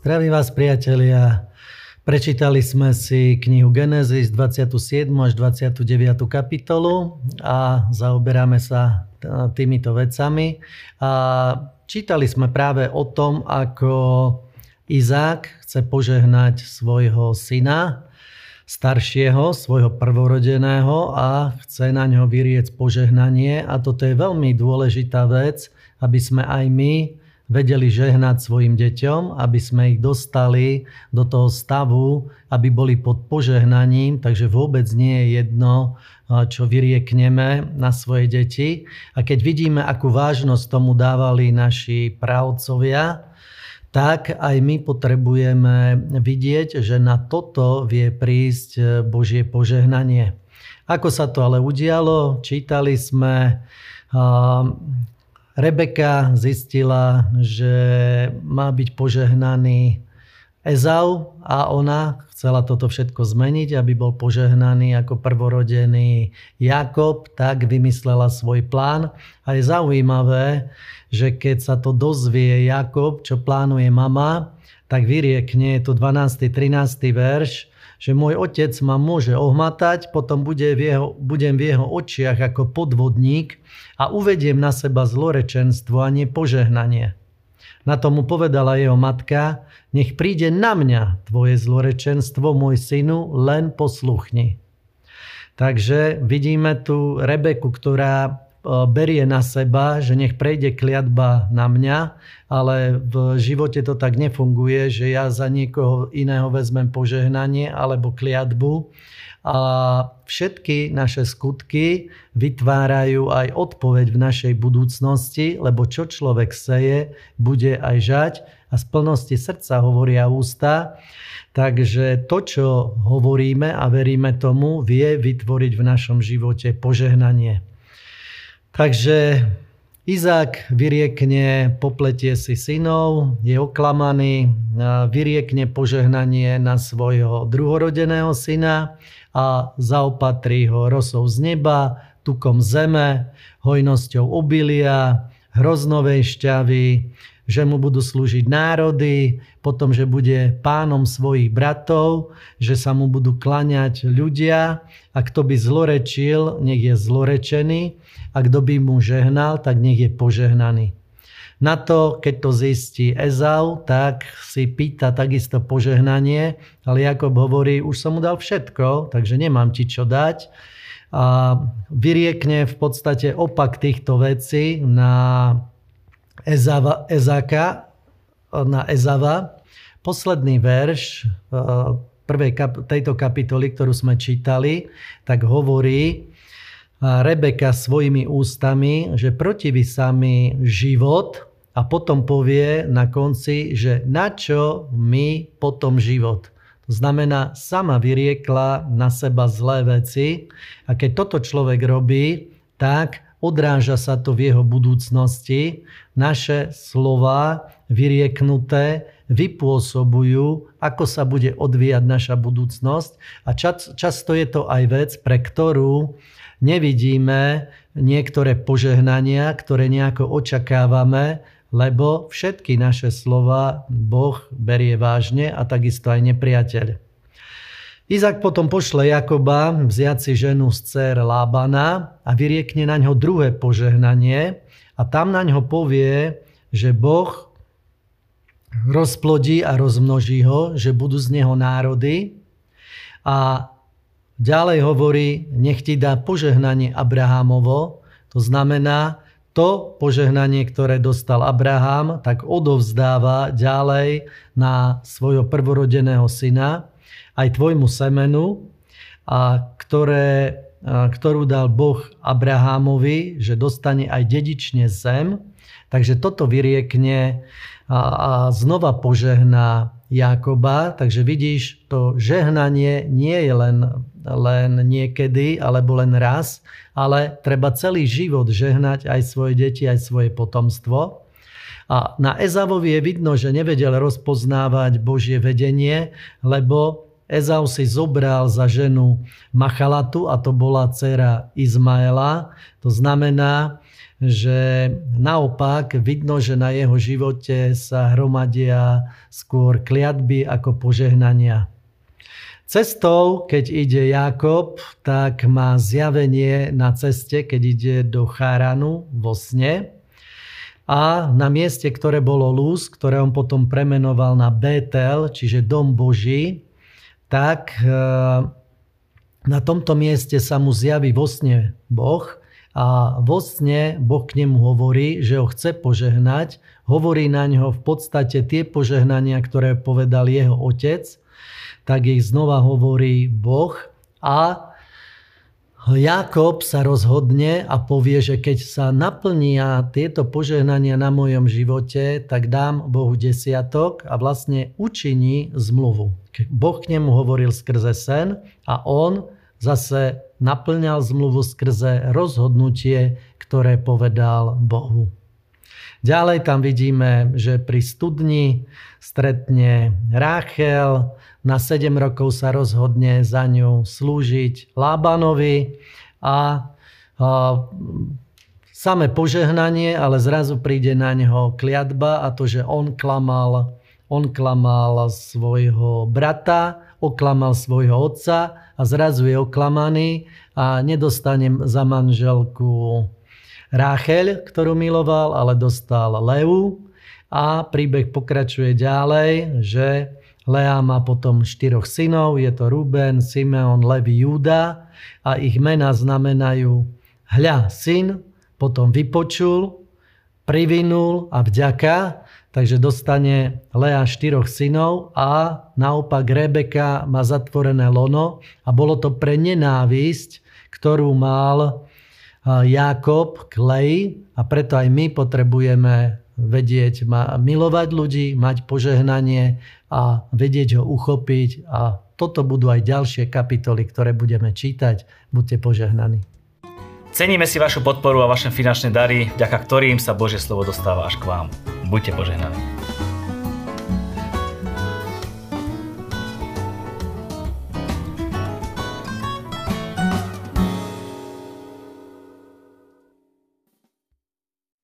Zdravím vás priatelia. Prečítali sme si knihu Genesis 27. až 29. kapitolu a zaoberáme sa týmito vecami. A čítali sme práve o tom, ako Izák chce požehnať svojho syna, staršieho, svojho prvorodeného a chce na ňo vyriec požehnanie. A toto je veľmi dôležitá vec, aby sme aj my vedeli žehnať svojim deťom, aby sme ich dostali do toho stavu, aby boli pod požehnaním, takže vôbec nie je jedno, čo vyriekneme na svoje deti. A keď vidíme, akú vážnosť tomu dávali naši právcovia, tak aj my potrebujeme vidieť, že na toto vie prísť Božie požehnanie. Ako sa to ale udialo? Čítali sme Rebeka zistila, že má byť požehnaný Ezau a ona chcela toto všetko zmeniť, aby bol požehnaný ako prvorodený Jakob, tak vymyslela svoj plán. A je zaujímavé, že keď sa to dozvie Jakob, čo plánuje mama, tak vyriekne, je to 12. 13. verš, že môj otec ma môže ohmatať, potom bude v jeho, budem v jeho očiach ako podvodník a uvediem na seba zlorečenstvo a nie požehnanie. Na to mu povedala jeho matka, nech príde na mňa tvoje zlorečenstvo, môj synu, len posluchni. Takže vidíme tu Rebeku, ktorá berie na seba, že nech prejde kliatba na mňa, ale v živote to tak nefunguje, že ja za niekoho iného vezmem požehnanie alebo kliatbu. A všetky naše skutky vytvárajú aj odpoveď v našej budúcnosti, lebo čo človek seje, bude aj žať a z plnosti srdca hovoria ústa. Takže to, čo hovoríme a veríme tomu, vie vytvoriť v našom živote požehnanie. Takže Izák vyriekne, popletie si synov, je oklamaný, vyriekne požehnanie na svojho druhorodeného syna a zaopatrí ho rosou z neba, tukom zeme, hojnosťou obilia, hroznovej šťavy, že mu budú slúžiť národy, potom, že bude pánom svojich bratov, že sa mu budú klaňať ľudia a kto by zlorečil, nech je zlorečený a kto by mu žehnal, tak nech je požehnaný. Na to, keď to zistí Ezau, tak si pýta takisto požehnanie, ale Jakob hovorí, už som mu dal všetko, takže nemám ti čo dať. A vyriekne v podstate opak týchto vecí na Ezava, Ezaka, na Ezava. Posledný verš eh, prvej kap, tejto kapitoly, ktorú sme čítali, tak hovorí Rebeka svojimi ústami, že protiví sa mi život a potom povie na konci, že na čo mi potom život. To znamená, sama vyriekla na seba zlé veci a keď toto človek robí, tak odráža sa to v jeho budúcnosti. Naše slova vyrieknuté vypôsobujú, ako sa bude odvíjať naša budúcnosť a čas, často je to aj vec, pre ktorú nevidíme niektoré požehnania, ktoré nejako očakávame, lebo všetky naše slova Boh berie vážne a takisto aj nepriateľ. Izak potom pošle Jakoba vziať si ženu z dcer Lábana a vyriekne na ňo druhé požehnanie a tam na ňo povie, že Boh rozplodí a rozmnoží ho, že budú z neho národy. A ďalej hovorí, nech ti dá požehnanie Abrahamovo, to znamená, to požehnanie, ktoré dostal Abraham, tak odovzdáva ďalej na svojho prvorodeného syna aj tvojmu semenu, a ktoré, ktorú dal Boh Abrahámovi, že dostane aj dedične zem. Takže toto vyriekne a, a znova požehná Jakoba. Takže vidíš, to žehnanie nie je len, len niekedy alebo len raz, ale treba celý život žehnať aj svoje deti, aj svoje potomstvo. A na Ezavovi je vidno, že nevedel rozpoznávať Božie vedenie, lebo Ezau si zobral za ženu Machalatu a to bola dcera Izmaela. To znamená, že naopak vidno, že na jeho živote sa hromadia skôr kliatby ako požehnania. Cestou, keď ide Jakob, tak má zjavenie na ceste, keď ide do Charanu vo sne. A na mieste, ktoré bolo Luz, ktoré on potom premenoval na Betel, čiže Dom Boží, tak e, na tomto mieste sa mu zjaví vo sne Boh a vo sne Boh k nemu hovorí, že ho chce požehnať, hovorí na ňo v podstate tie požehnania, ktoré povedal jeho otec – tak ich znova hovorí Boh a Jakob sa rozhodne a povie, že keď sa naplnia tieto požehnania na mojom živote, tak dám Bohu desiatok a vlastne učiní zmluvu. Boh k nemu hovoril skrze sen a on zase naplňal zmluvu skrze rozhodnutie, ktoré povedal Bohu. Ďalej tam vidíme, že pri studni stretne Ráchel, na 7 rokov sa rozhodne za ňu slúžiť Lábanovi a, a samé požehnanie, ale zrazu príde na neho kliatba a to, že on klamal, on klamal svojho brata, oklamal svojho otca a zrazu je oklamaný a nedostane za manželku Rácheľ, ktorú miloval, ale dostal Leu. A príbeh pokračuje ďalej, že Lea má potom štyroch synov, je to Ruben, Simeon, Levi, Júda. A ich mena znamenajú hľa syn, potom vypočul, privinul a vďaka, takže dostane Lea štyroch synov a naopak Rebeka má zatvorené lono. A bolo to pre nenávisť, ktorú mal Jakob k Lei a preto aj my potrebujeme vedieť milovať ľudí, mať požehnanie a vedieť ho uchopiť a toto budú aj ďalšie kapitoly, ktoré budeme čítať. Buďte požehnaní. Ceníme si vašu podporu a vaše finančné dary, vďaka ktorým sa Božie slovo dostáva až k vám. Buďte požehnaní.